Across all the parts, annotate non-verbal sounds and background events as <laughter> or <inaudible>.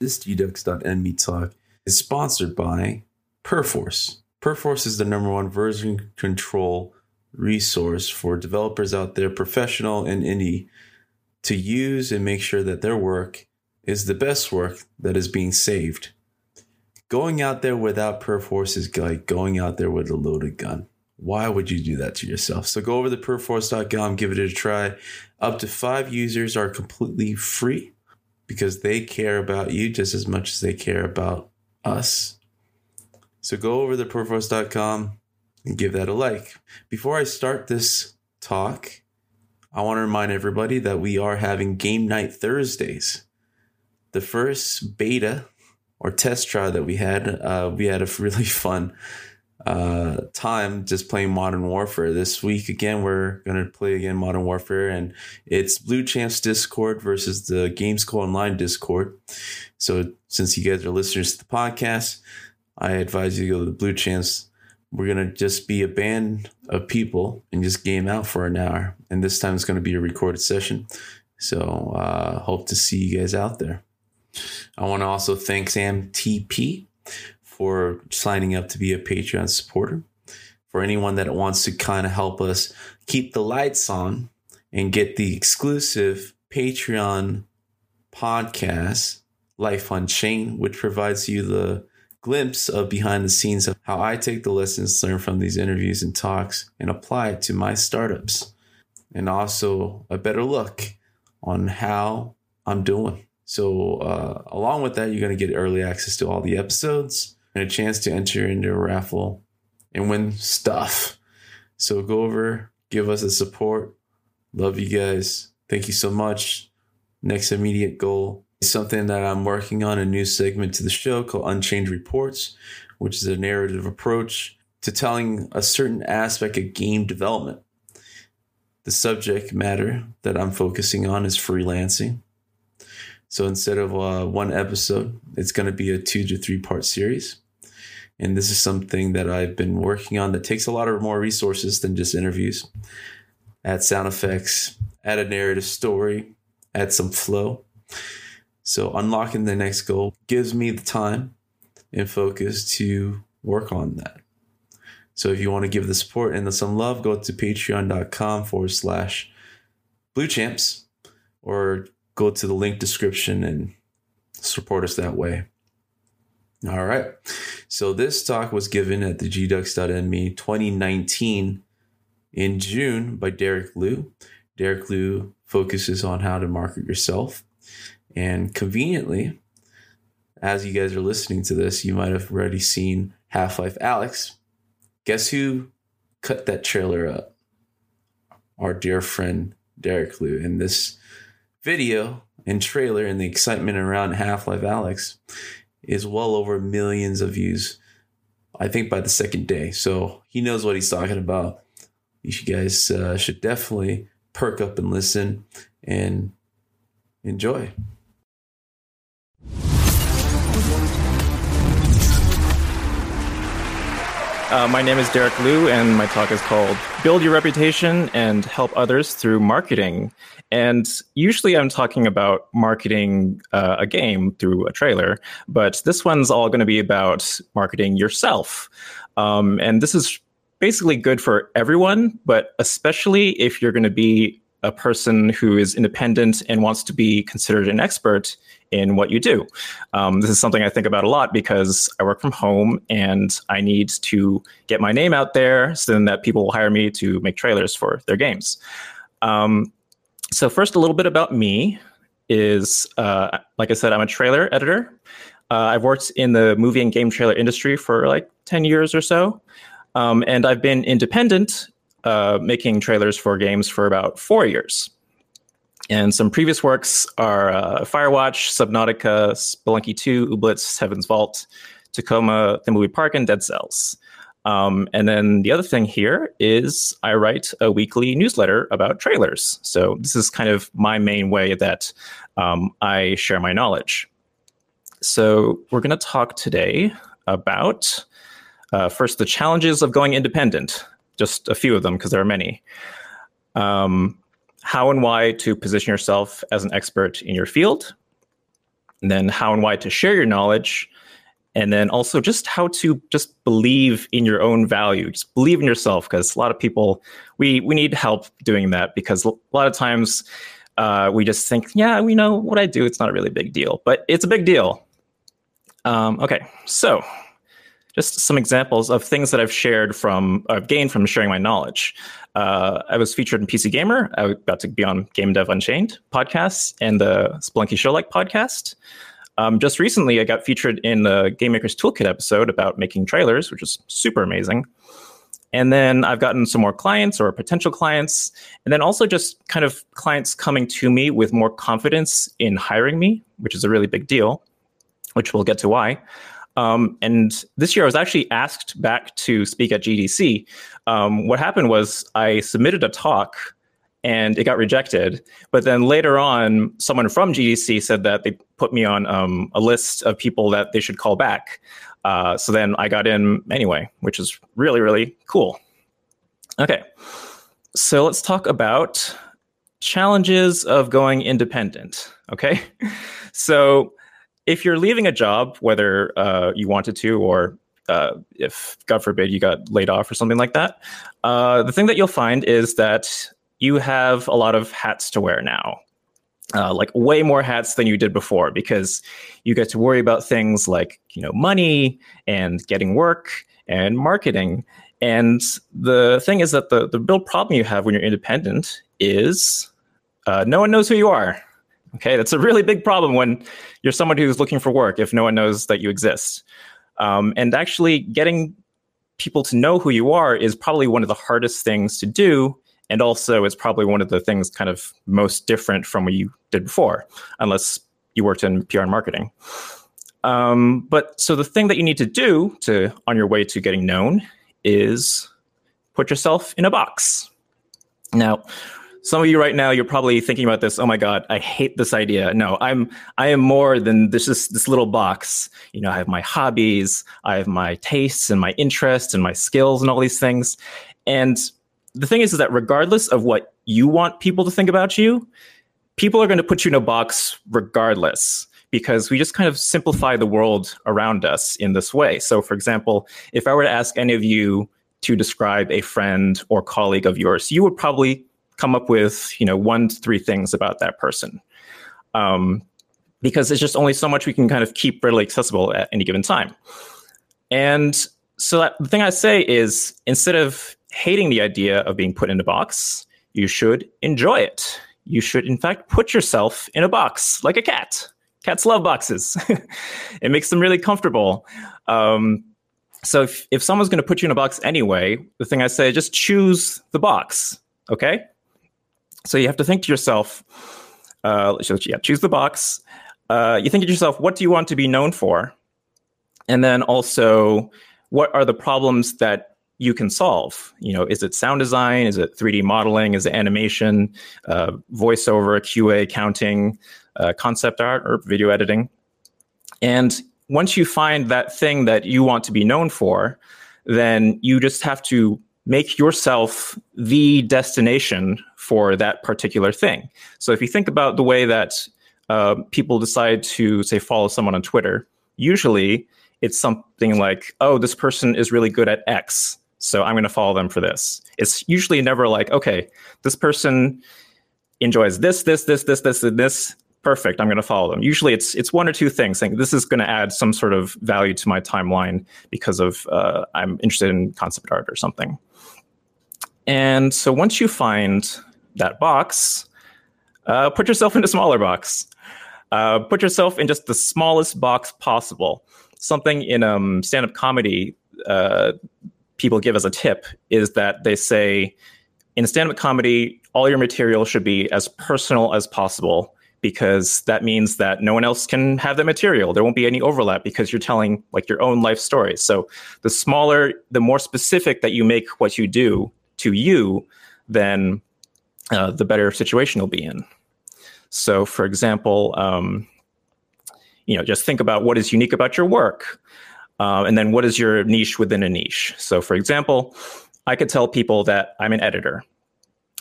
This GDUX.NME talk is sponsored by Perforce. Perforce is the number one version control resource for developers out there, professional and indie, to use and make sure that their work is the best work that is being saved. Going out there without Perforce is like going out there with a loaded gun. Why would you do that to yourself? So go over to perforce.com, give it a try. Up to five users are completely free because they care about you just as much as they care about us. So go over to perforce.com and give that a like. Before I start this talk, I want to remind everybody that we are having game night Thursdays. The first beta or test trial that we had, uh, we had a <laughs> really fun uh, time just playing Modern Warfare. This week again, we're gonna play again Modern Warfare, and it's Blue Champs Discord versus the Gamesco Online Discord. So since you guys are listeners to the podcast, I advise you to go to the Blue Champs. We're gonna just be a band of people and just game out for an hour, and this time it's gonna be a recorded session. So uh, hope to see you guys out there. I want to also thank Sam TP for signing up to be a Patreon supporter. For anyone that wants to kind of help us keep the lights on and get the exclusive Patreon podcast, Life Unchained, which provides you the glimpse of behind the scenes of how I take the lessons learned from these interviews and talks and apply it to my startups. And also a better look on how I'm doing. So, uh, along with that, you're going to get early access to all the episodes and a chance to enter into a raffle and win stuff. So go over, give us a support. Love you guys. Thank you so much. Next immediate goal is something that I'm working on a new segment to the show called Unchained Reports, which is a narrative approach to telling a certain aspect of game development. The subject matter that I'm focusing on is freelancing. So instead of uh, one episode, it's going to be a two to three part series. And this is something that I've been working on that takes a lot of more resources than just interviews. Add sound effects, add a narrative story, add some flow. So unlocking the next goal gives me the time and focus to work on that. So if you want to give the support and some love, go to patreon.com forward slash blue champs or go to the link description and support us that way. All right. So this talk was given at the GDUX.NME 2019 in June by Derek Lieu. Derek Lieu focuses on how to market yourself. And conveniently, as you guys are listening to this, you might have already seen Half Life Alyx. Guess who cut that trailer up? Our dear friend Derek Lieu. In this video and trailer and the excitement around Half Life Alyx is well over millions of views. I think by the second day. So he knows what he's talking about. You guys uh, should definitely perk up and listen and enjoy. Uh, my name is Derek Lieu, and my talk is called Build Your Reputation and Help Others Through Marketing. And usually I'm talking about marketing uh, a game through a trailer, but this one's all going to be about marketing yourself. Um, and this is basically good for everyone, but especially if you're going to be a person who is independent and wants to be considered an expert in what you do. Um, this is something I think about a lot because I work from home and I need to get my name out there so then that people will hire me to make trailers for their games. Um, so first, a little bit about me is, uh, like I said, I'm a trailer editor. Uh, I've worked in the movie and game trailer industry for like 10 years or so. Um, and I've been independent, uh, making trailers for games for about four years. And some previous works are uh, Firewatch, Subnautica, Spelunky 2, Ooblets, Heaven's Vault, Tacoma, Thimbleweed Park, and Dead Cells. Um, and then the other thing here is I write a weekly newsletter about trailers. So this is kind of my main way that um, I share my knowledge. So we're going to talk today about uh, first the challenges of going independent, just a few of them because there are many. Um, how and why to position yourself as an expert in your field, and then how and why to share your knowledge, and then also just how to just believe in your own value, just believe in yourself because a lot of people we we need help doing that because a lot of times uh, we just think, yeah, we know what I do. It's not a really big deal, but it's a big deal. Um, okay, so just some examples of things that I've shared from, I've gained from sharing my knowledge. Uh, I was featured in PC Gamer. I got to be on Game Dev Unchained podcasts and the Spelunky Showlike podcast. Um, just recently, I got featured in the Game Maker's Toolkit episode about making trailers, which is super amazing. And then I've gotten some more clients or potential clients, and then also just kind of clients coming to me with more confidence in hiring me, which is a really big deal, which we'll get to why. Um, and this year, I was actually asked back to speak at GDC. Um, what happened was I submitted a talk and it got rejected. But then later on, someone from GDC said that they put me on um, a list of people that they should call back. Uh, so then I got in anyway, which is really, really cool. Okay, so let's talk about challenges of going independent. Okay, <laughs> so if you're leaving a job, whether uh, you wanted to or uh, if God forbid you got laid off or something like that, uh, the thing that you'll find is that you have a lot of hats to wear now. Uh, like way more hats than you did before because you get to worry about things like you know money and getting work and marketing and the thing is that the, the real problem you have when you're independent is uh, no one knows who you are Okay, that's a really big problem when you're someone who's looking for work if no one knows that you exist. Um, and actually, getting people to know who you are is probably one of the hardest things to do. And also, it's probably one of the things kind of most different from what you did before, unless you worked in PR and marketing. Um, but so the thing that you need to do to on your way to getting known is put yourself in a box. Now, some of you right now you're probably thinking about this oh my god i hate this idea. No i'm i am more than this just this little box. You know i have my hobbies i have my tastes and my interests and my skills and all these things. And the thing is, is that regardless of what you want people to think about you people are going to put you in a box regardless because we just kind of simplify the world around us in this way. So for example if i were to ask any of you to describe a friend or colleague of yours you would probably come up with you know one to three things about that person. Um, because there's just only so much we can kind of keep readily accessible at any given time. And so that, the thing i say is instead of hating the idea of being put in a box you should enjoy it. You should in fact put yourself in a box like a cat. Cats love boxes. <laughs> It makes them really comfortable. Um, so if, if someone's going to put you in a box anyway the thing i say just choose the box okay so you have to think to yourself, uh, yeah, choose the box. Uh, you think to yourself, what do you want to be known for? And then also, what are the problems that you can solve? You know, is it sound design? Is it 3D modeling? Is it animation, uh, voiceover, QA, counting, uh, concept art, or video editing? And once you find that thing that you want to be known for, then you just have to make yourself the destination for that particular thing. So if you think about the way that uh, people decide to say follow someone on Twitter, usually it's something like, oh, this person is really good at X, so I'm going to follow them for this. It's usually never like, okay, this person enjoys this, this, this, this, this, and this. Perfect. I'm going to follow them. Usually, it's it's one or two things. Saying this is going to add some sort of value to my timeline because of uh, I'm interested in concept art or something. And so once you find that box, uh, put yourself <laughs> in a smaller box. Uh, put yourself in just the smallest box possible. Something in um, stand up comedy uh, people give as a tip is that they say in stand up comedy, all your material should be as personal as possible because that means that no one else can have that material. There won't be any overlap because you're telling like your own life story. So the smaller, the more specific that you make what you do to you, then uh, the better situation you'll be in. So, for example, um, you know, just think about what is unique about your work, uh, and then what is your niche within a niche. So, for example, I could tell people that I'm an editor,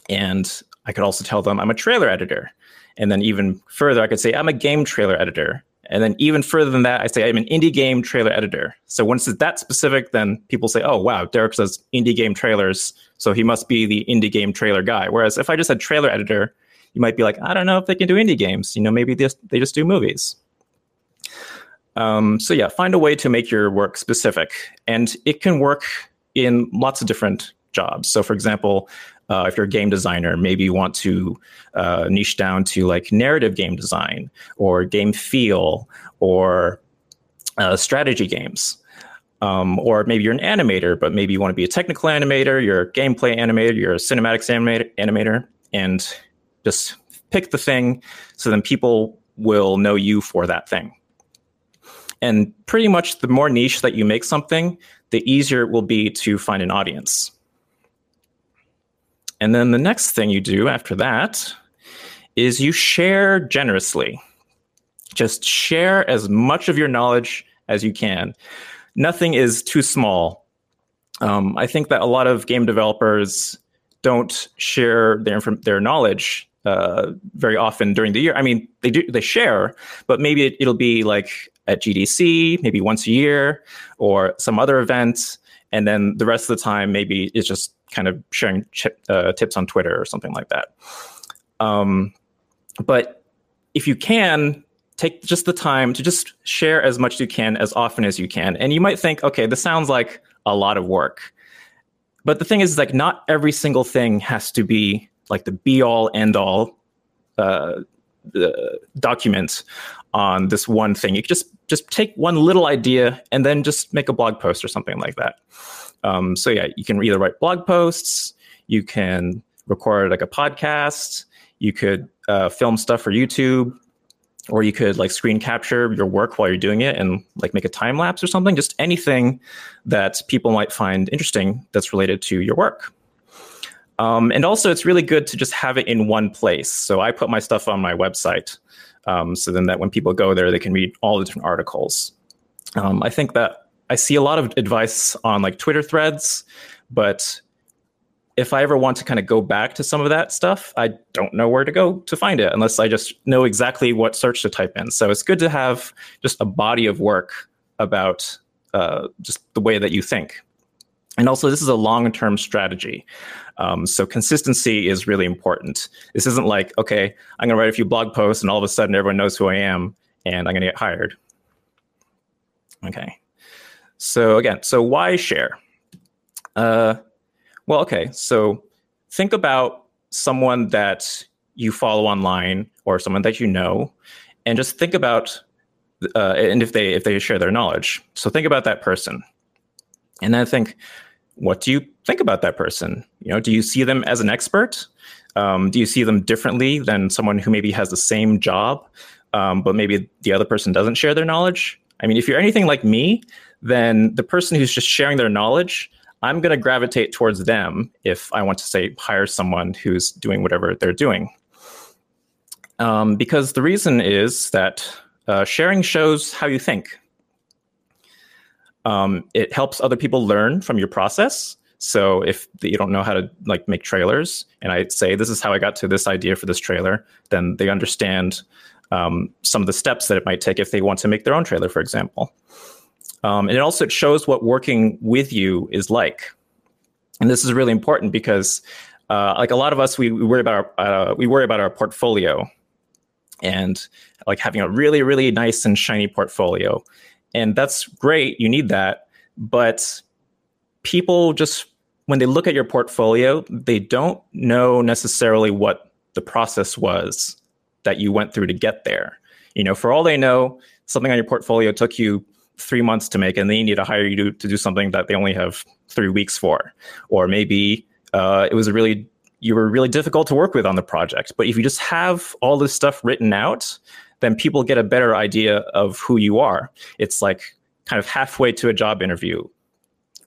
and I could also tell them I'm a trailer editor. And then even further, I could say I'm a game trailer editor. And then even further than that, I say I'm an indie game trailer editor. So once it's that specific, then people say, oh, wow, Derek does indie game trailers. So he must be the indie game trailer guy. Whereas if I just said trailer editor, you might be like, I don't know if they can do indie games. You know, maybe they just, they just do movies. Um, so yeah, find a way to make your work specific. And it can work in lots of different jobs. So for example, uh, if you're a game designer, maybe you want to uh, niche down to like narrative game design or game feel or uh, strategy games. Um, or maybe you're an animator, but maybe you want to be a technical animator, you're a gameplay animator, you're a cinematics animator, animator, and just pick the thing so then people will know you for that thing. And pretty much the more niche that you make something, the easier it will be to find an audience. And then the next thing you do after that is you share generously. Just share as much of your knowledge as you can. Nothing is too small. Um, I think that a lot of game developers don't share their their knowledge uh, very often during the year. I mean, they do they share, but maybe it, it'll be like at GDC, maybe once a year, or some other event, and then the rest of the time maybe it's just kind of sharing uh, tips on Twitter or something like that. Um, but if you can, take just the time to just share as much as you can as often as you can. And you might think, okay, this sounds like a lot of work. But the thing is, like, not every single thing has to be like the be all end all uh, document on this one thing. You just just take one little idea and then just make a blog post or something like that. Um, so yeah, you can either write blog posts, you can record like a podcast, you could uh, film stuff for YouTube, or you could like screen capture your work while you're doing it and like make a time lapse or something. Just anything that people might find interesting that's related to your work. Um, and also, it's really good to just have it in one place. So I put my stuff on my website, um, so then that when people go there, they can read all the different articles. Um, I think that I see a lot of advice on like Twitter threads, but if I ever want to kind of go back to some of that stuff, I don't know where to go to find it unless I just know exactly what search to type in. So it's good to have just a body of work about uh, just the way that you think. And also, this is a long term strategy. Um, so consistency is really important. This isn't like, okay, I'm going to write a few blog posts and all of a sudden everyone knows who I am and I'm going to get hired. Okay. So again, so why share? Uh, well, okay. So think about someone that you follow online or someone that you know, and just think about uh, and if they if they share their knowledge. So think about that person, and then think, what do you think about that person? You know, do you see them as an expert? Um, do you see them differently than someone who maybe has the same job, um, but maybe the other person doesn't share their knowledge? I mean, if you're anything like me, then the person who's just sharing their knowledge, I'm going to gravitate towards them if I want to say hire someone who's doing whatever they're doing. Um, because the reason is that uh, sharing shows how you think. Um, it helps other people learn from your process. So if you don't know how to like make trailers, and I say this is how I got to this idea for this trailer, then they understand um, some of the steps that it might take if they want to make their own trailer, for example. Um, and it also shows what working with you is like. And this is really important because, uh, like a lot of us, we, we worry about our, uh, we worry about our portfolio, and like having a really really nice and shiny portfolio, and that's great. You need that, but people just when they look at your portfolio, they don't know necessarily what the process was that you went through to get there. You know, for all they know, something on your portfolio took you three months to make and they need to hire you to, to do something that they only have three weeks for or maybe uh, it was a really you were really difficult to work with on the project. But if you just have all this stuff written out, then people get a better idea of who you are. It's like kind of halfway to a job interview,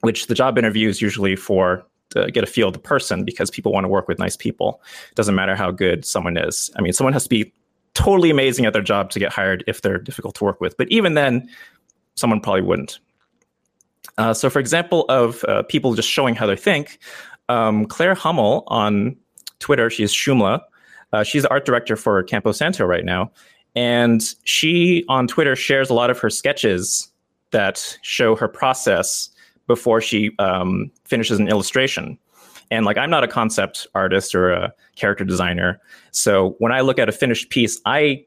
which the job interview is usually for to get a feel of the person because people want to work with nice people. It doesn't matter how good someone is. I mean, someone has to be totally amazing at their job to get hired if they're difficult to work with. But even then, someone probably wouldn't. Uh, so, for example, of uh, people just showing how they think, um, Claire Hummel on Twitter, she's Shoomlah. Uh, she's the art director for Campo Santo right now. And she on Twitter shares a lot of her sketches that show her process before she um, finishes an illustration. And like, I'm not a concept artist or a character designer. So when I look at a finished piece, I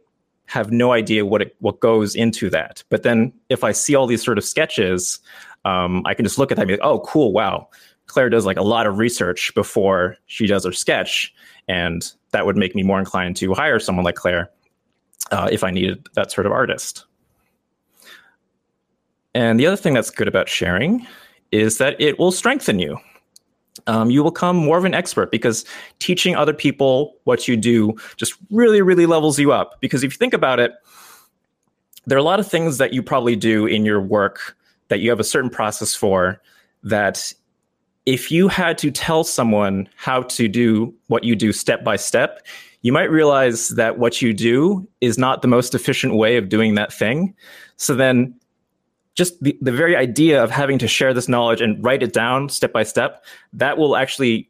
have no idea what it, what goes into that. But then if I see all these sort of sketches, um, I can just look at that and be like, oh, cool, wow. Claire does like a lot of research before she does her sketch. And that would make me more inclined to hire someone like Claire uh, if I needed that sort of artist. And the other thing that's good about sharing is that it will strengthen you. Um, you will become more of an expert because teaching other people what you do just really, really levels you up. Because if you think about it, there are a lot of things that you probably do in your work that you have a certain process for that if you had to tell someone how to do what you do step by step, you might realize that what you do is not the most efficient way of doing that thing. So then just the, the very idea of having to share this knowledge and write it down step by step, that will actually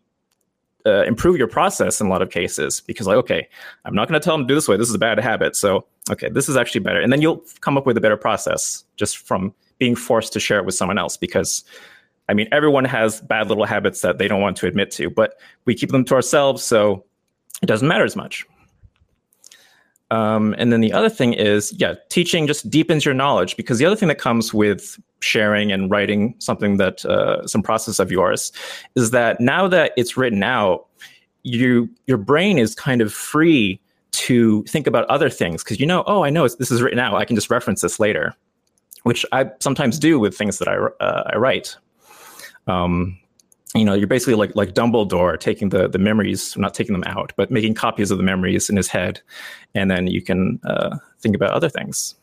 uh, improve your process in a lot of cases because like okay i'm not going to tell them to do this way. This is a bad habit. So okay this is actually better. And then you'll come up with a better process just from being forced to share it with someone else because i mean everyone has bad little habits that they don't want to admit to but we keep them to ourselves so it doesn't matter as much um, and then the other thing is, yeah, teaching just deepens your knowledge because the other thing that comes with sharing and writing something that uh, some process of yours is that now that it's written out, you your brain is kind of free to think about other things because you know, oh, I know this is written out. I can just reference this later, which I sometimes do with things that I uh, I write. Um, you know, you're basically like like Dumbledore taking the the memories, not taking them out, but making copies of the memories in his head, and then you can uh, think about other things.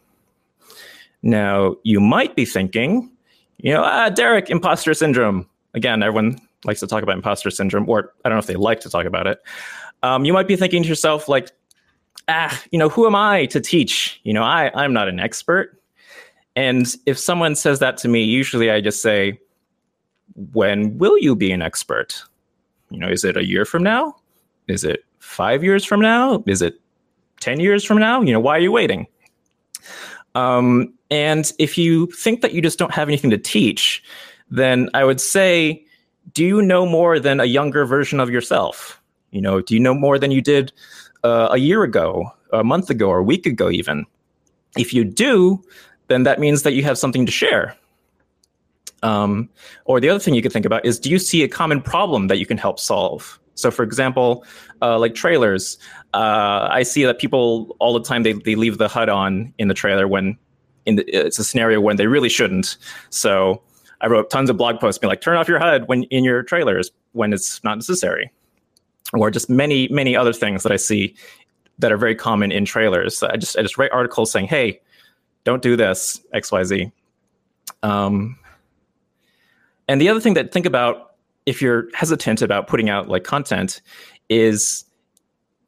Now, you might be thinking, you know, ah, Derek, imposter syndrome. Again, everyone likes to talk about imposter syndrome, or I don't know if they like to talk about it. Um, you might be thinking to yourself, like, ah, you know, who am I to teach? You know, I I'm not an expert. And if someone says that to me, usually I just say, when will you be an expert? You know, is it a year from now? Is it five years from now? Is it 10 years from now? You know, why are you waiting? Um, and if you think that you just don't have anything to teach, then I would say, do you know more than a younger version of yourself? You know, do you know more than you did uh, a year ago, a month ago, or a week ago, even? If you do, then that means that you have something to share. Um, or the other thing you could think about is do you see a common problem that you can help solve? So, for example, uh, like trailers, uh, I see that people all the time they, they leave the HUD on in the trailer when in the, it's a scenario when they really shouldn't. So, I wrote tons of blog posts being like, turn off your HUD when in your trailers when it's not necessary, or just many many other things that I see that are very common in trailers. I just I just write articles saying, hey, don't do this X Y Z. Um, and the other thing that think about if you're hesitant about putting out like content is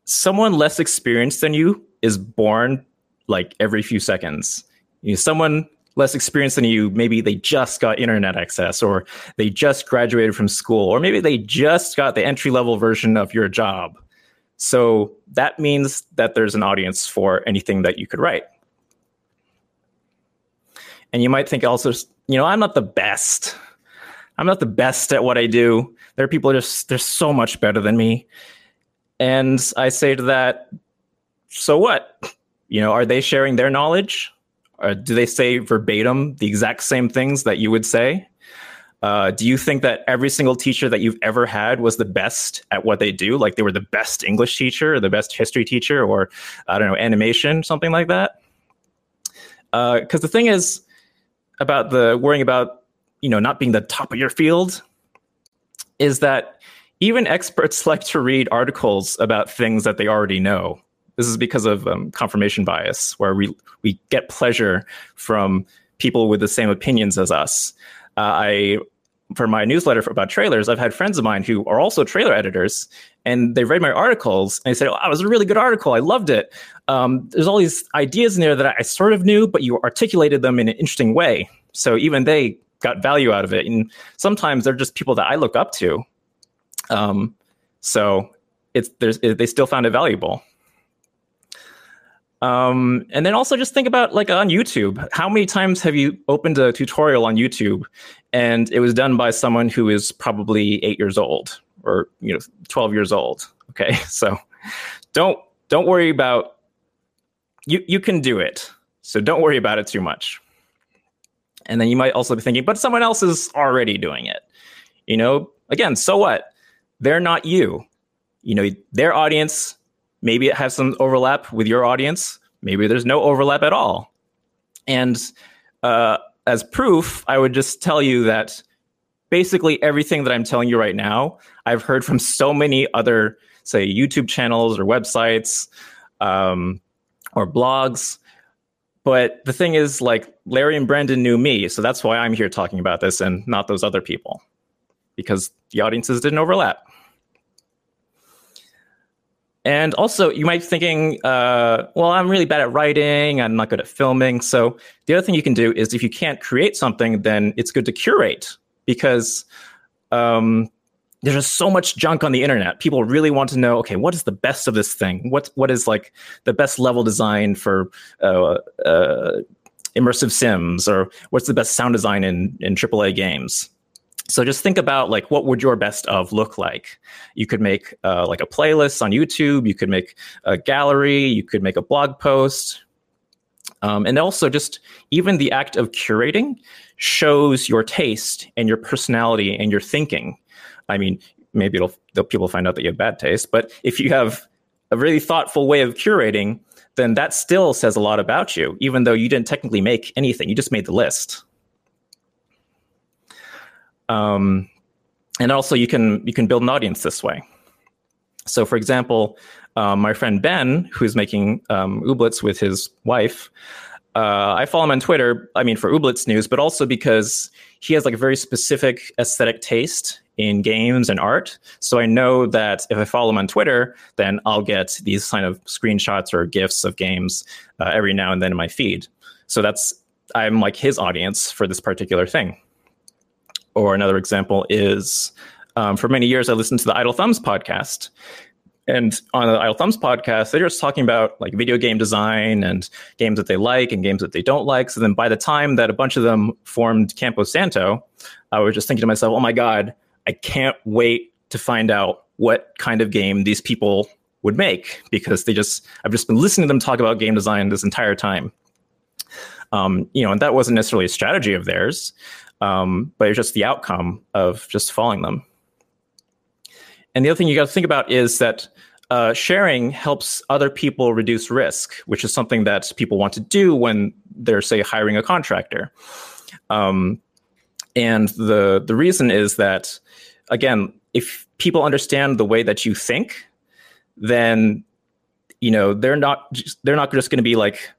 someone less experienced than you is born like every few seconds. You know, someone less experienced than you, maybe they just got internet access or they just graduated from school or maybe they just got the entry level version of your job. So that means that there's an audience for anything that you could write. And you might think also, you know, I'm not the best. I'm not the best at what I do. There are people are just they're so much better than me. And I say to that, so what? You know, are they sharing their knowledge? Or do they say verbatim the exact same things that you would say? Uh, do you think that every single teacher that you've ever had was the best at what they do? Like they were the best English teacher or the best history teacher or, I don't know, animation, something like that? Because uh, the thing is about the worrying about you know not being the top of your field is that even experts <laughs> like to read articles about things that they already know. This is because of um, confirmation bias, where we we get pleasure from people with the same opinions as us. Uh, I for my newsletter about trailers, I've had friends of mine who are also trailer editors, and they read my articles and they said, "Oh, it was a really good article. I loved it. Um, there's all these ideas in there that I sort of knew, but you articulated them in an interesting way. So even they got value out of it. And sometimes they're just people that I look up to. Um, so it's there's it, they still found it valuable. Um, and then also just think about like on YouTube, how many times have you opened a tutorial on YouTube and it was done by someone who is probably eight years old or you know 12 years old? Okay, <laughs> so don't don't worry about you you can do it. So don't worry about it too much. And then you might also be thinking, but someone else is already doing it. You know, again, so what? They're not you. You know, their audience, maybe it has some overlap with your audience. Maybe there's no overlap at all. And uh, as proof, I would just tell you that basically everything that I'm telling you right now, I've heard from so many other, say, YouTube channels or websites um, or blogs but the thing is, like Larry and Brendan knew me, so that's why I'm here talking about this and not those other people, because the audiences didn't overlap. And also, you might be thinking, uh, well, I'm really bad at writing. I'm not good at filming. So the other thing you can do is if you can't create something, then it's good to curate because um, there's just so much junk on the internet. People really want to know, okay, what is the best of this thing? What what is like the best level design for uh, uh, immersive sims, or what's the best sound design in in AAA games? So just think about like what would your best of look like. You could make uh, like a playlist on YouTube. You could make a gallery. You could make a blog post. Um, and also just even the act of curating shows your taste and your personality and your thinking I mean, maybe it'll people find out that you have bad taste, but if you have a really thoughtful way of curating, then that still says a lot about you, even though you didn't technically make anything. You just made the list. Um, and also, you can you can build an audience this way. So, for example, um, my friend Ben, who's making um, ooblets with his wife, uh, I follow him on Twitter. I mean, for ooblets news, but also because he has like a very specific aesthetic taste in games and art. So I know that if I follow him on Twitter, then I'll get these kind of screenshots or gifs of games uh, every now and then in my feed. So that's I'm like his audience for this particular thing. Or another example is um, for many years I listened to the Idle Thumbs podcast. And on the Idle Thumbs podcast, they're just talking about like video game design and games that they like and games that they don't like. So then by the time that a bunch of them formed Campo Santo, I was just thinking to myself, oh my God, I can't wait to find out what kind of game these people would make because they just I've just been listening to them talk about game design this entire time. Um, you know, and that wasn't necessarily a strategy of theirs, um, but it's just the outcome of just following them. And the other thing you got to think about is that uh, sharing helps other people reduce risk, which is something that people want to do when they're, say, hiring a contractor. Um, and the the reason is that again, if people understand the way that you think, then you know they're not just, they're not just going to be like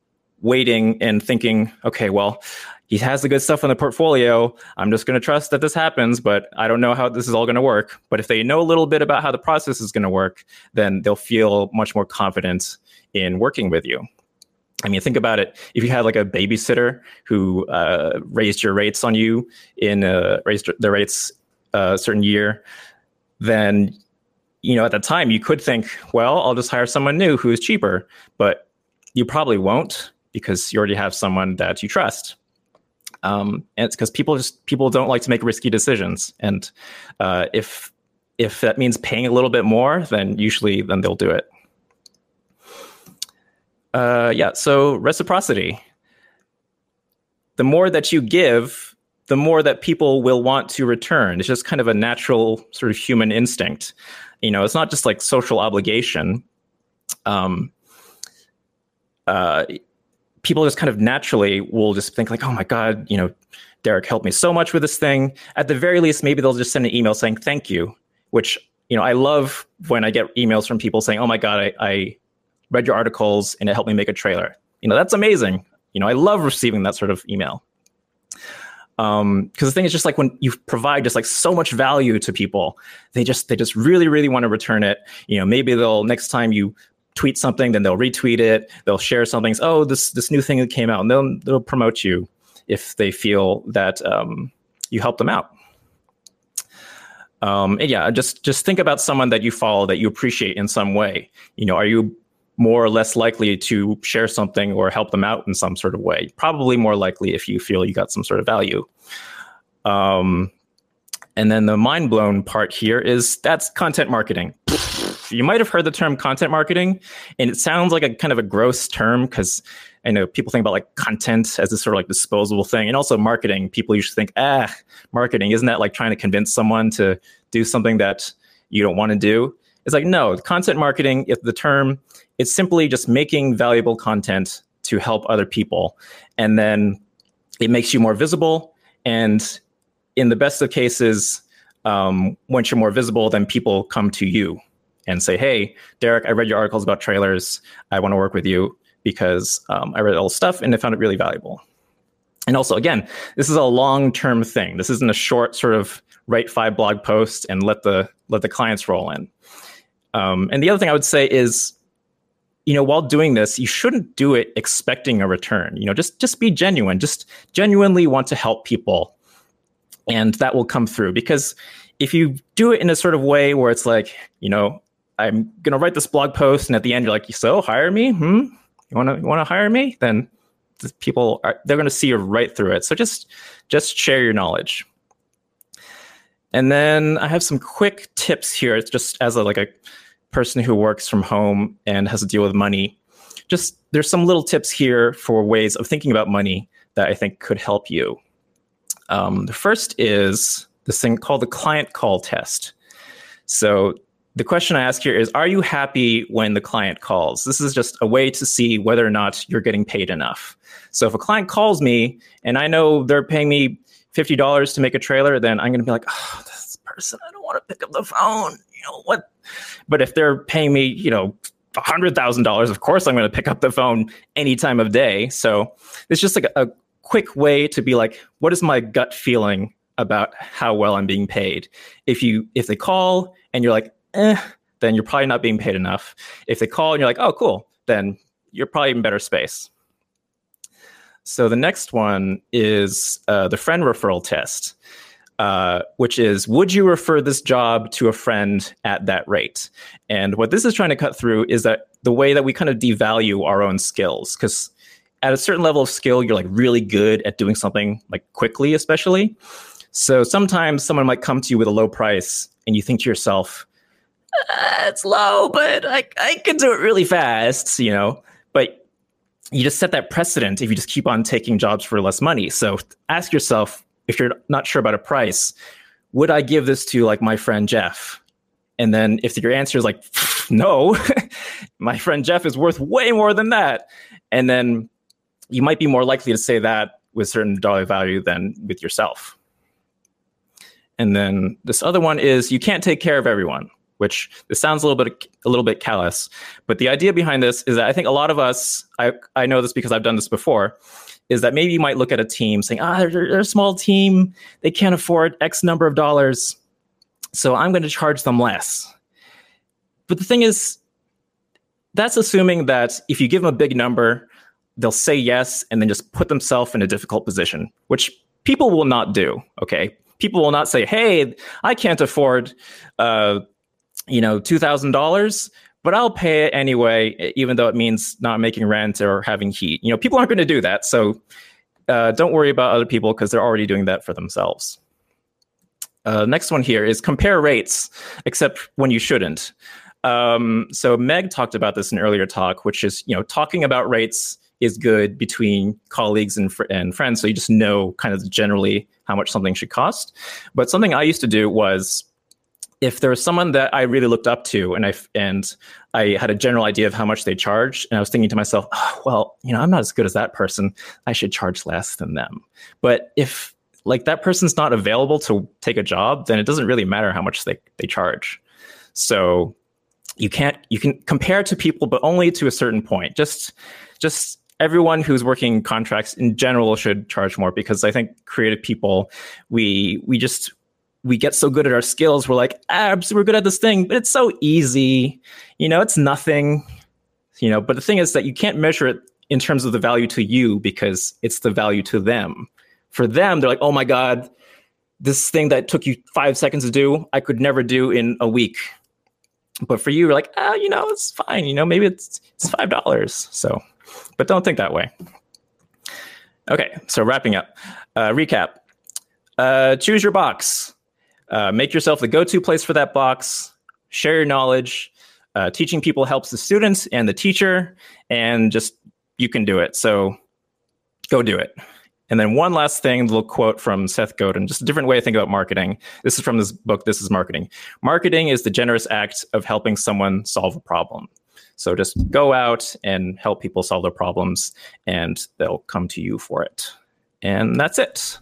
waiting and thinking, okay, well, he has the good stuff in the portfolio. I'm just going to trust that this happens, but I don't know how this is all going to work. But if they know a little bit about how the process is going to work, then they'll feel much more confident in working with you. I mean, think about it. If you had like a babysitter who uh, raised your rates on you in uh, raised the rates a certain year, then you know at the time you could think, well, I'll just hire someone new who is cheaper, but you probably won't because you already have someone that you trust. Um, and it's because people just people don't like to make risky decisions, and uh, if if that means paying a little bit more, then usually then they'll do it. Uh, yeah, so reciprocity. The more that you give, the more that people will want to return. It's just kind of a natural sort of human instinct. You know, it's not just like social obligation. Um, uh, people just kind of naturally will just think like, oh my God, you know, Derek helped me so much with this thing. At the very least, maybe they'll just send an email saying thank you, which you know, I love when I get emails from people saying, "Oh my god, I, I read your articles and it helped me make a trailer." You know, that's amazing. You know, I love receiving that sort of email. Um, because the thing is just like when you provide just like so much value to people, they just they just really really want to return it. You know, maybe they'll next time you tweet something, then they'll retweet it. They'll share something. Oh, this this new thing that came out, and they'll they'll promote you if they feel that um, you help them out. Um, and yeah, just just think about someone that you follow that you appreciate in some way. You know, are you more or less likely to share something or help them out in some sort of way? Probably more likely if you feel you got some sort of value. Um, and then the mind blown part here is that's content marketing. You might have heard the term content marketing, and it sounds like a kind of a gross term because I know people think about like content as this sort of like disposable thing, and also marketing. People usually think, ah, marketing isn't that like trying to convince someone to do something that you don't want to do? It's like no, content marketing. If the term, it's simply just making valuable content to help other people, and then it makes you more visible. And in the best of cases, um, once you're more visible, then people come to you and say, "Hey, Derek, I read your articles about trailers. I want to work with you." because um, I read all the stuff and I found it really valuable. And also, again, this is a long-term thing. This isn't a short sort of write five blog posts and let the let the clients roll in. Um, and the other thing I would say is, you know, while doing this, you shouldn't do it expecting a return. You know, just just be genuine. Just genuinely want to help people, and that will come through. Because if you do it in a sort of way where it's like, you know, I'm going to write this blog post, and at the end you're like, so hire me, hmm? You want to want to hire me? Then people are they're going to see you right through it. So just just share your knowledge. And then i have some quick tips here. It's just as a like a person who works from home and has to deal with money just there's some little tips here for ways of thinking about money that i think could help you um, the first is this thing called the client call test so the question I ask here is Are you happy when the client calls? This is just a way to see whether or not you're getting paid enough. So if a client calls me and I know they're paying me $50 to make a trailer, then I'm going to be like, oh, this person, I don't want to pick up the phone. You know what? But if they're paying me, you know, $100,000, of course I'm going to pick up the phone any time of day. So it's just like a, quick way to be like, what is my gut feeling about how well I'm being paid? If you if they call and you're like, eh, then you're probably not being paid enough. If they call and you're like, oh, cool, then you're probably in better space. So the next one is uh, the friend referral test, uh, which is would you refer this job to a friend at that rate? And what this is trying to cut through is that the way that we kind of devalue our own skills, because at a certain level of skill, you're like really good at doing something like quickly, especially. So sometimes someone might come to you with a low price, and you think to yourself, uh, it's low, but I, I can do it really fast, you know. But you just set that precedent if you just keep on taking jobs for less money. So ask yourself if you're not sure about a price, would I give this to like my friend Jeff? And then if your answer is like, <laughs> no, <laughs> my friend Jeff is worth way more than that. And then you might be more likely to say that with certain dollar value than with yourself. And then this other one is you can't take care of everyone which this sounds a little bit a little bit callous, but the idea behind this is that I think a lot of us, I I know this because I've done this before, is that maybe you might look at a team saying, ah, they're, they're a small team, they can't afford X number of dollars, so I'm going to charge them less. But the thing is, that's assuming that if you give them a big number, they'll say yes and then just put themselves in a difficult position, which people will not do. Okay, people will not say, "Hey, I can't afford." Uh, you know, $2,000, but I'll pay it anyway, even though it means not making rent or having heat. You know, people aren't going to do that. So uh, don't worry about other people because they're already doing that for themselves. Uh, next one here is compare rates, except when you shouldn't. Um, so Meg talked about this in earlier talk, which is, you know, talking about rates is good between colleagues and, fr- and friends. So you just know kind of generally how much something should cost. But something I used to do was if there was someone that I really looked up to and I and I had a general idea of how much they charge, and I was thinking to myself, oh, well, you know, I'm not as good as that person. I should charge less than them. But if like that person's not available to take a job, then it doesn't really matter how much they, they charge. So you can't you can compare to people, but only to a certain point. Just just everyone who's working contracts in general should charge more because I think creative people we we just we get so good at our skills. We're like, ah, we're good at this thing, but it's so easy. You know, it's nothing. You know, but the thing is that you can't measure it in terms of the value to you because it's the value to them. For them, they're like, oh my God, this thing that took you five seconds to do, I could never do in a week. But for you, you're like, ah, you know, it's fine. You know, maybe it's it's five dollars. So, but don't think that way. Okay, so wrapping up, uh, recap. Uh, choose your box. Uh, make yourself the go-to place for that box. Share your knowledge. Uh, teaching people helps the students and the teacher, and just you can do it. So go do it. And then one last thing, a little quote from Seth Godin, just a different way to think about marketing. This is from this book, This is Marketing. Marketing is the generous act of helping someone solve a problem. So just go out and help people solve their problems, and they'll come to you for it. And that's it.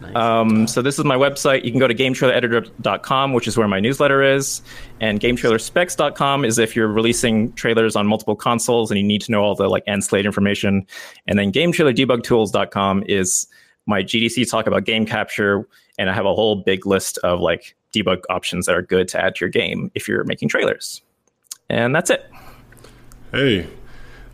Nice. Um, so this is my website. You can go to gametrailereditor.com, which is where my newsletter is, and gametrailerspecs.com is if you're releasing trailers on multiple consoles and you need to know all the like end slate information. And then gametrailerdebugtools.com is my GDC talk about game capture, and I have a whole big list of like debug options that are good to add to your game if you're making trailers. And that's it. Hey,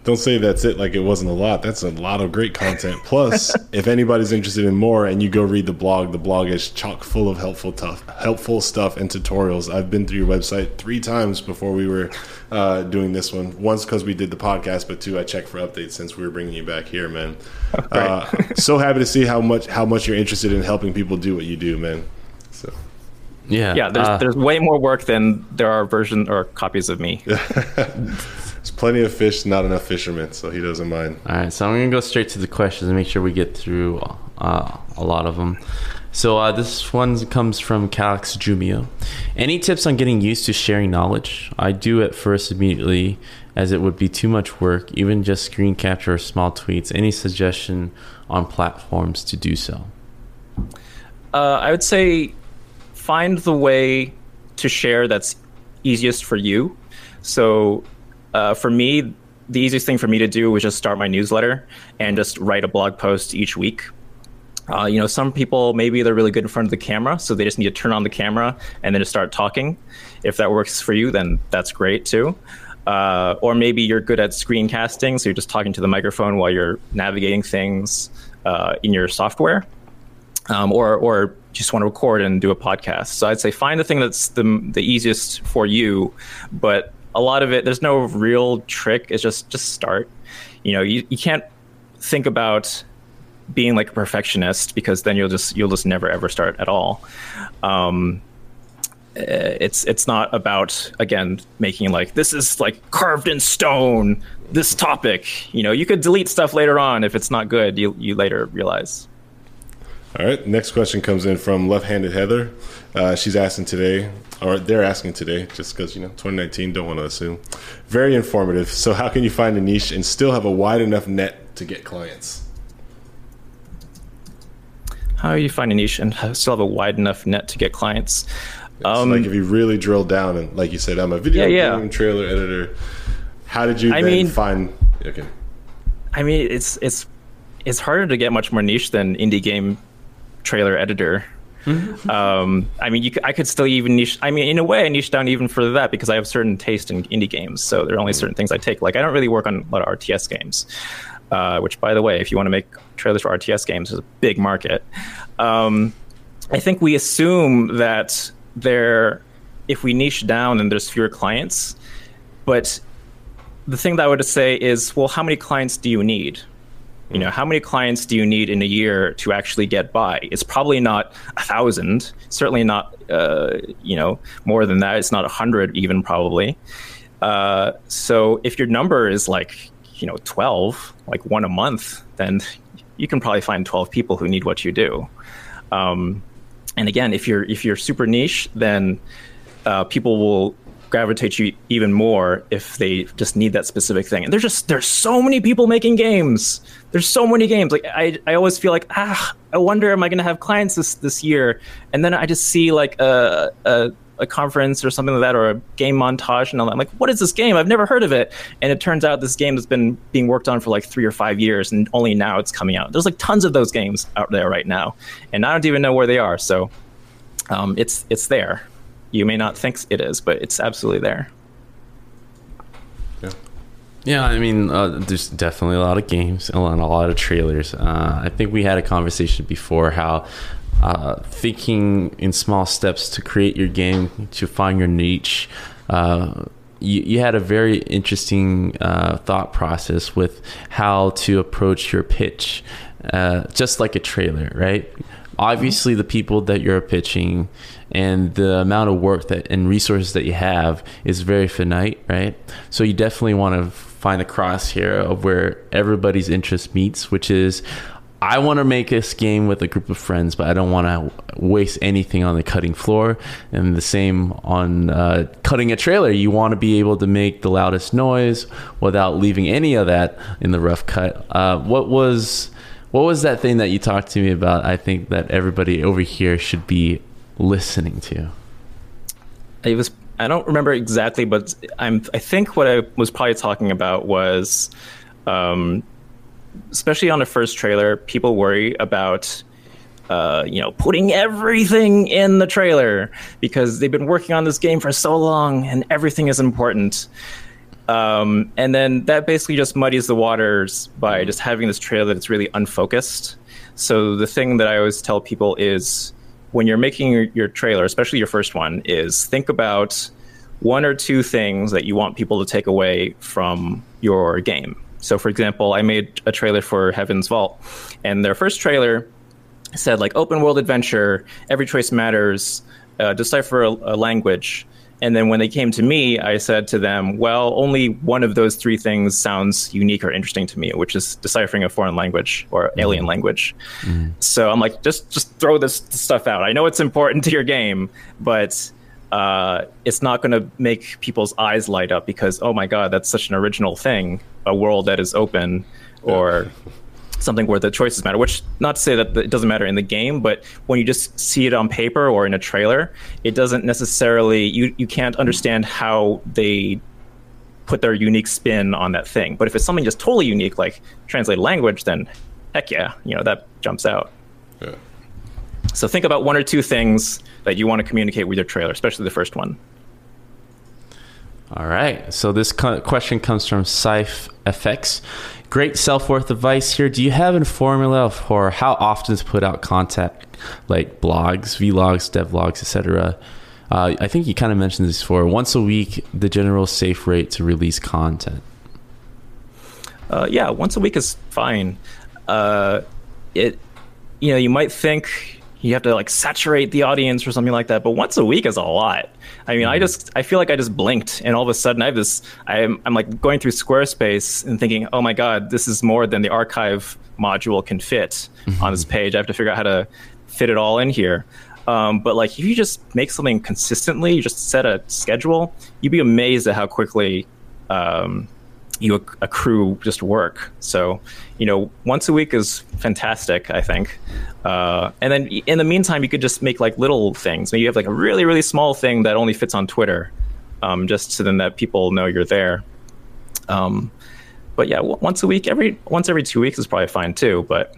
don't say that's it like it wasn't a lot. That's a lot of great content. Plus, <laughs> if anybody's interested in more and you go read the blog, the blog is chock full of helpful tough, helpful stuff and tutorials. I've been through your website three times before we were uh, doing this one. Once because we did the podcast, but two I checked for updates since we were bringing you back here, man. Uh, <laughs> so happy to see how much how much you're interested in helping people do what you do, man. So. Yeah, yeah. There's uh, there's way more work than there are version or copies of me. <laughs> There's plenty of fish, not enough fishermen, so he doesn't mind. All right, so I'm gonna go straight to the questions and make sure we get through uh, a lot of them. So uh, this one comes from Calix Jumio. Any tips on getting used to sharing knowledge? I do at first immediately, as it would be too much work, even just screen capture or small tweets. Any suggestion on platforms to do so? Uh, I would say find the way to share that's easiest for you. So uh, for me, the easiest thing for me to do was just start my newsletter and just write a blog post each week. Uh, you know, some people maybe they're really good in front of the camera, so they just need to turn on the camera and then just start talking. If that works for you, then that's great too. Uh, or maybe you're good at screencasting, so you're just talking to the microphone while you're navigating things uh, in your software. Um, or, or just want to record and do a podcast. So I'd say find the thing that's the the easiest for you, but a lot of it there's no real trick. It's just just start. You know you, you can't think about being like a perfectionist because then you'll just you'll just never ever start at all. Um, eh, it's it's not about again making like this is like carved in stone this topic. You know you could delete stuff later on if it's not good. You you later realize all right next question comes in from left-handed heather uh, she's asking today or they're asking today, just because you know 2019. Don't want to assume. Very informative. So, how can you find a niche and still have a wide enough net to get clients? How do you find a niche and still have a wide enough net to get clients? Um, like if you really drill down and, like you said, I'm a video yeah, yeah. trailer editor. How did you I mean, find? Okay. I mean, it's it's it's harder to get much more niche than indie game trailer editor. Um, I mean, you, I could still even niche. I mean, in a way, I niche down even further that because I have certain taste in indie games. So there are only certain things I take. Like I don't really work on a lot of RTS games. Uh, which, by the way, if you want to make trailers for RTS games, is a big market. Um, I think we assume that there, if we niche down, then there's fewer clients. But the thing that I would say is, well, how many clients do you need? You know, how many clients do you need in a year to actually get by? It's probably not a thousand. Certainly not, uh, you know, more than that. It's not a hundred even probably. Uh, so if your number is like, you know, twelve, like one a month, then you can probably find twelve people who need what you do. Um, and again, if you're if you're super niche, then uh, people will gravitate you even more if they just need that specific thing. And there's just there's so many people making games. There's so many games. Like I, I always feel like ah, I wonder am I going to have clients this this year? And then I just see like a, a a conference or something like that, or a game montage, and I'm like, "What is this game? I've never heard of it." And it turns out this game has been being worked on for like three or five years, and only now it's coming out. There's like tons of those games out there right now, and I don't even know where they are. So um, it's it's there. You may not think it is, but it's absolutely there. Yeah, yeah. I mean, uh, there's definitely a lot of games and a lot of trailers. Uh, I think we had a conversation before how uh, thinking in small steps to create your game, to find your niche. Uh, you, you, had a very interesting uh, thought process with how to approach your pitch, uh, just like a trailer, right? Obviously, the people that you're pitching and the amount of work that and resources that you have is very finite, right? So you definitely want to find a crosshair of where everybody's interest meets, which is I want to make this game with a group of friends, but I don't want to waste anything on the cutting floor. And the same on uh, cutting a trailer. You want to be able to make the loudest noise without leaving any of that in the rough cut. Uh, what was what was that thing that you talked to me about? I think that everybody over here should be listening to. It was I don't remember exactly, but I'm I think what I was probably talking about was, um, especially on the first trailer, people worry about. Uh, you know, putting everything in the trailer because they've been working on this game for so long and everything is important. Um, and then that basically just muddies the waters by just having this trailer that's really unfocused. So the thing that I always tell people is when you're making your, your trailer, especially your first one, is think about one or two things that you want people to take away from your game. So, for example, I made a trailer for Heaven's Vault, and their first trailer said like open world adventure, every choice matters, uh, decipher a, a language. And then when they came to me, I said to them, well, only one of those three things sounds unique or interesting to me, which is deciphering a foreign language or mm. alien language. Mm. So I'm like, just just throw this stuff out. I know it's important to your game, but uh, it's not going to make people's eyes light up because, oh my God, that's such an original thing, a world that is open or <laughs> something where the choices matter. Which not to say that it doesn't matter in the game, but when you just see it on paper or in a trailer, it doesn't necessarily you you can't understand how they put their unique spin on that thing. But if it's something just totally unique, like translated language, then heck yeah, you know that jumps out. Yeah. So think about one or two things that you want to communicate with your trailer, especially the first one. All right. So this question comes from Scythe FX great self worth advice here. Do you have a formula for how often to put out content like blogs, vlogs, devlogs, etc.? Uh, I think you kind of mentioned this before. Once a week, the general safe rate to release content. Uh, yeah, once a week is fine. Uh, it, you know, you might think you have to like saturate the audience or something like that. But once a week is a lot. I mean, mm I mm-hmm. just I feel like I just blinked, and all of a sudden I have this. I'm I'm like going through Squarespace and thinking, oh my god, this is more than the archive module can fit mm-hmm. on this page. I have to figure out how to fit it all in here. Um, but like if you just make something consistently, you just set a schedule, you'd be amazed at how quickly um, you accrue just work. So, you know, once a week is fantastic, I think. Uh, and then in the meantime, you could just make like little things. Maybe you have like a really, really small thing that only fits on Twitter, um, just so then that people know you're there. Um, but yeah, w- once a week, every once every two weeks is probably fine too. But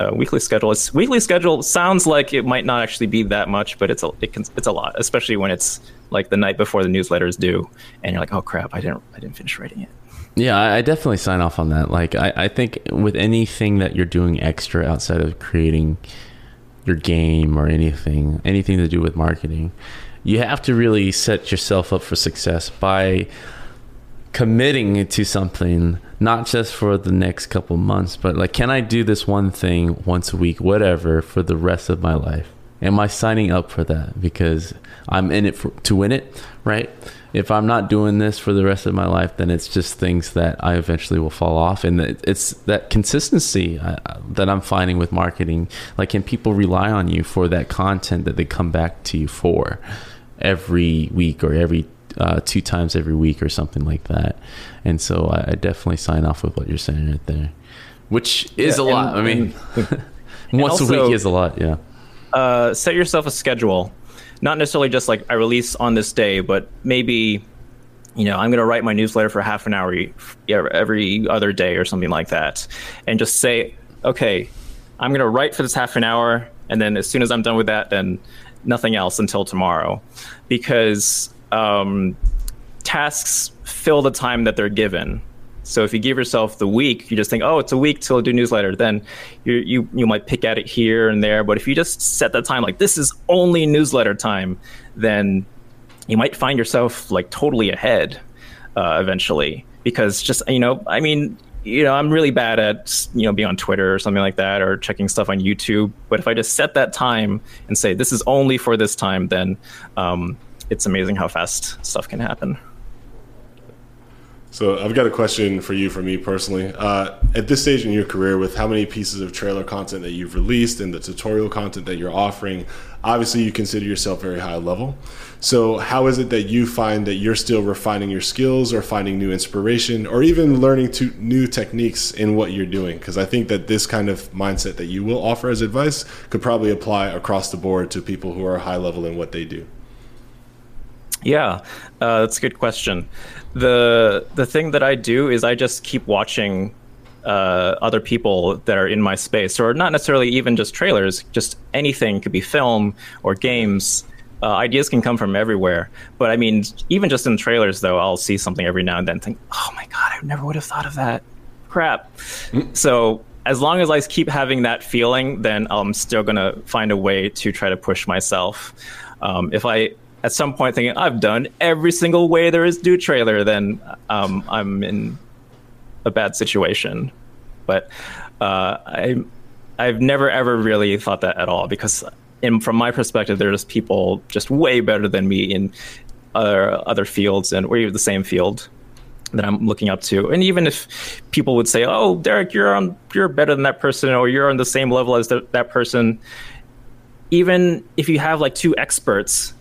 uh, weekly schedule, it's weekly schedule sounds like it might not actually be that much, but it's a it can, it's a lot, especially when it's like the night before the newsletter is due, and you're like, oh crap, I didn't I didn't finish writing it. Yeah, I definitely sign off on that. Like, I, I think with anything that you're doing extra outside of creating your game or anything, anything to do with marketing, you have to really set yourself up for success by committing to something, not just for the next couple months, but like, can I do this one thing once a week, whatever, for the rest of my life? Am I signing up for that because I'm in it for, to win it, right? if I'm not doing this for the rest of my life, then it's just things that I eventually will fall off. And it's that consistency uh, that I'm finding with marketing. Like, can people rely on you for that content that they come back to you for every week or every uh, two times every week or something like that? And so I, I, definitely sign off with what you're saying right there, which is yeah, a lot. And, I mean, <laughs> once also, a week is a lot. Yeah. Uh, set yourself a schedule. Not necessarily just like I release on this day, but maybe you know, I'm going to write my newsletter for half an hour every other day or something like that, and just say, okay, I'm going to write for this half an hour, and then as soon as I'm done with that, then nothing else until tomorrow, because um, tasks fill the time that they're given. So if you give yourself the week, you just think, oh, it's a week till I do newsletter. Then you you you might pick at it here and there. But if you just set that time, like this is only newsletter time, then you might find yourself like totally ahead uh, eventually. Because just you know, I mean, you know, I'm really bad at you know being on Twitter or something like that, or checking stuff on YouTube. But if I just set that time and say this is only for this time, then um, it's amazing how fast stuff can happen. So I've got a question for you, for me personally. Uh, at this stage in your career, with how many pieces of trailer content that you've released and the tutorial content that you're offering, obviously you consider yourself very high level. So how is it that you find that you're still refining your skills, or finding new inspiration, or even learning to new techniques in what you're doing? Because I think that this kind of mindset that you will offer as advice could probably apply across the board to people who are high level in what they do. Yeah, uh, that's a good question. the The thing that I do is I just keep watching uh, other people that are in my space, or not necessarily even just trailers, just anything could be film or games. Uh, ideas can come from everywhere. But I mean, even just in trailers, though, I'll see something every now and then, and think, "Oh my god, I never would have thought of that." Crap. Mm. So as long as I keep having that feeling, then I'm still gonna find a way to try to push myself. Um, if I at some point thinking I've done every single way there is do trailer, then um, I'm in a bad situation. But uh, I I've never ever really thought that at all because in, from my perspective, there's people just way better than me in other other fields and or even the same field that I'm looking up to. And even if people would say, "Oh, Derek, you're on you're better than that person," or "You're on the same level as the, that person," even if you have like two experts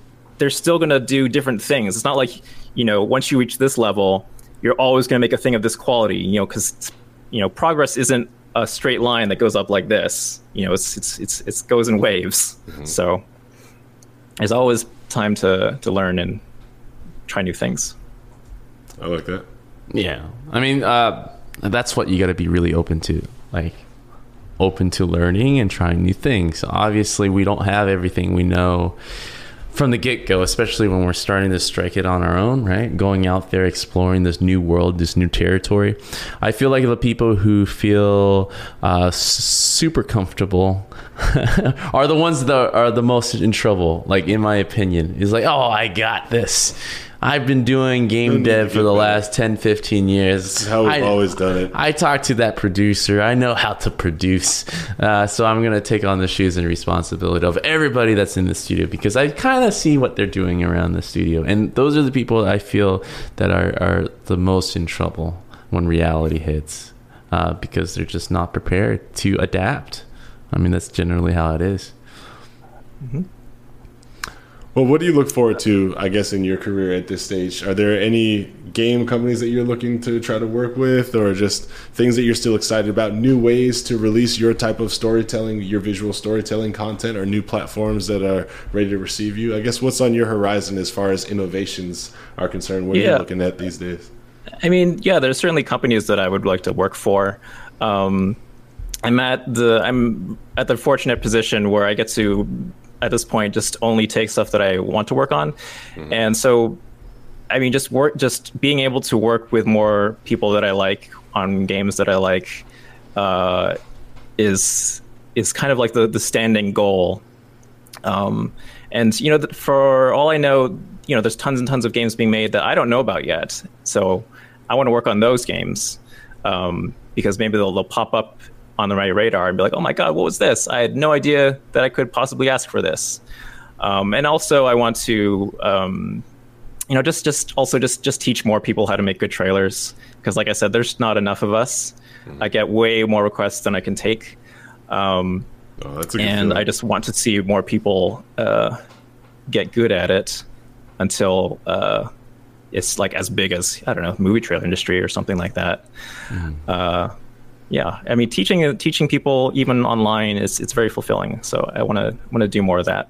they're still going to do different things. It's not like, you know, once you reach this level, you're always going to make a thing of this quality, you know, because, you know, progress isn't a straight line that goes up like this. You know, it's, it's, it's, it goes in waves. Mm-hmm. So there's always time to, to learn and try new things. I like that. Yeah. I mean, uh, that's what you got to be really open to. Like, open to learning and trying new things. Obviously, we don't have everything we know from the get go, especially when we're starting to strike it on our own, right? Going out there, exploring this new world, this new territory. I feel like the people who feel uh, super comfortable <laughs> are the ones that are the most in trouble, like, in my opinion. Is like, oh, I got this. I've been doing game dev for the last 10, 15 years. How we've I, always done it. I talked to that producer. I know how to produce. Uh, so I'm going to take on the shoes and responsibility of everybody that's in the studio because I kind of see what they're doing around the studio. And those are the people I feel that are, are the most in trouble when reality hits uh, because they're just not prepared to adapt. I mean, that's generally how it is. Mm-hmm. Well, what do you look forward to, I guess, in your career at this stage? Are there any game companies that you're looking to try to work with, or just things that you're still excited about? New ways to release your type of storytelling, your visual storytelling content, or new platforms that are ready to receive you? I guess what's on your horizon as far as innovations are concerned? What are you looking at these days? I mean, yeah, there's certainly companies that I would like to work for. Um, I'm at the I'm at the fortunate position where I get to at this point just only take stuff that I want to work on. Mm-hmm. And so I mean just work just being able to work with more people that I like on games that I like uh, is is kind of like the the standing goal. Um, and you know for all I know, you know there's tons and tons of games being made that I don't know about yet. So I want to work on those games. Um, because maybe they'll, they'll pop up on the right radar and be like, oh my God, what was this? I had no idea that I could possibly ask for this. Um, and also, I want to, um, you know, just just also just just teach more people how to make good trailers because, like I said, there's not enough of us. Mm-hmm. I get way more requests than I can take, um, oh, and feeling. I just want to see more people uh, get good at it until uh, it's like as big as I don't know, movie trailer industry or something like that. Mm. Uh, yeah, I mean, teaching teaching people even online is it's very fulfilling. So I want to want to do more of that.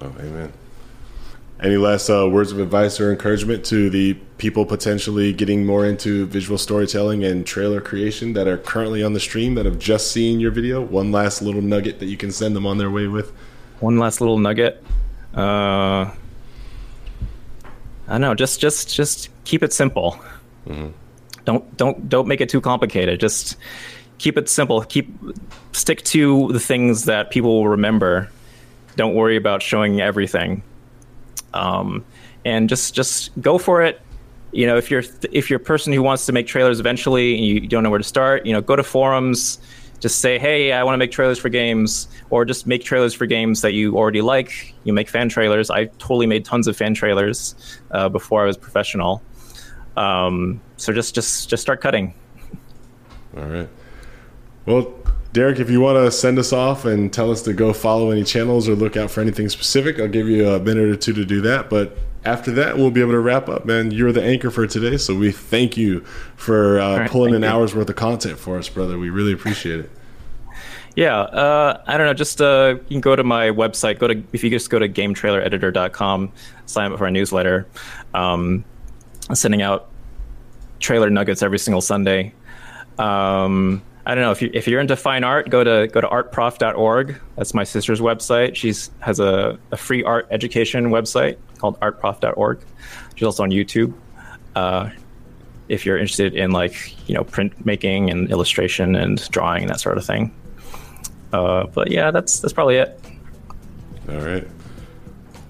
Oh, amen. Any last uh, words of advice or encouragement to the people potentially getting more into visual storytelling and trailer creation that are currently on the stream that have just seen your video? One last little nugget that you can send them on their way with. One last little nugget. Uh, I don't know. Just, just, just keep it simple. Mm-hmm. Don't, don't, don't make it too complicated. Just keep it simple. Keep stick to the things that people will remember. Don't worry about showing everything um, and just just go for it. You know, if you're if you're a person who wants to make trailers eventually and you don't know where to start, you know, go to forums. Just say, hey, I want to make trailers for games, or just make trailers for games that you already like. You make fan trailers. I totally made tons of fan trailers uh, before I was professional. Um, so just just just start cutting. All right. Well, Derek, if you want to send us off and tell us to go follow any channels or look out for anything specific, I'll give you a minute or two to do that. But after that, we'll be able to wrap up, man. You're the anchor for today, so we thank you for uh, right, pulling an you. hour's worth of content for us, brother. We really appreciate it. Yeah, uh, I don't know. Just uh, you can go to my website. Go to if you just go to gametrailereditor.com, sign up for our newsletter. Um, sending out trailer nuggets every single Sunday. Um, I don't know if you if you're into fine art, go to go to artprof.org. That's my sister's website. She's has a, a free art education website called artprof.org. She's also on YouTube. Uh, if you're interested in like you know printmaking and illustration and drawing and that sort of thing. Uh, but yeah, that's that's probably it. All right.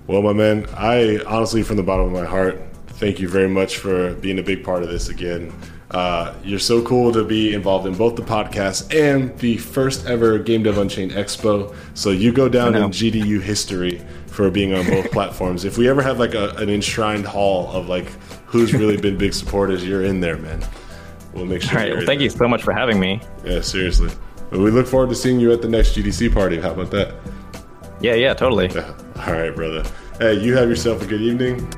Well, my man, I honestly, from the bottom of my heart, thank you very much for being a big part of this again. Uh, you're so cool to be involved in both the podcast and the first ever Game Dev Unchained Expo. So you go down in GDU history for being on both <laughs> platforms. If we ever have like a, an enshrined hall of like who's really been big supporters, you're in there, man. We'll make sure. All right. Well, thank there. you so much for having me. Yeah, seriously. But we look forward to seeing you at the next GDC party. How about that? Yeah, yeah, totally. <laughs> All right, brother. Hey, you have yourself a good evening.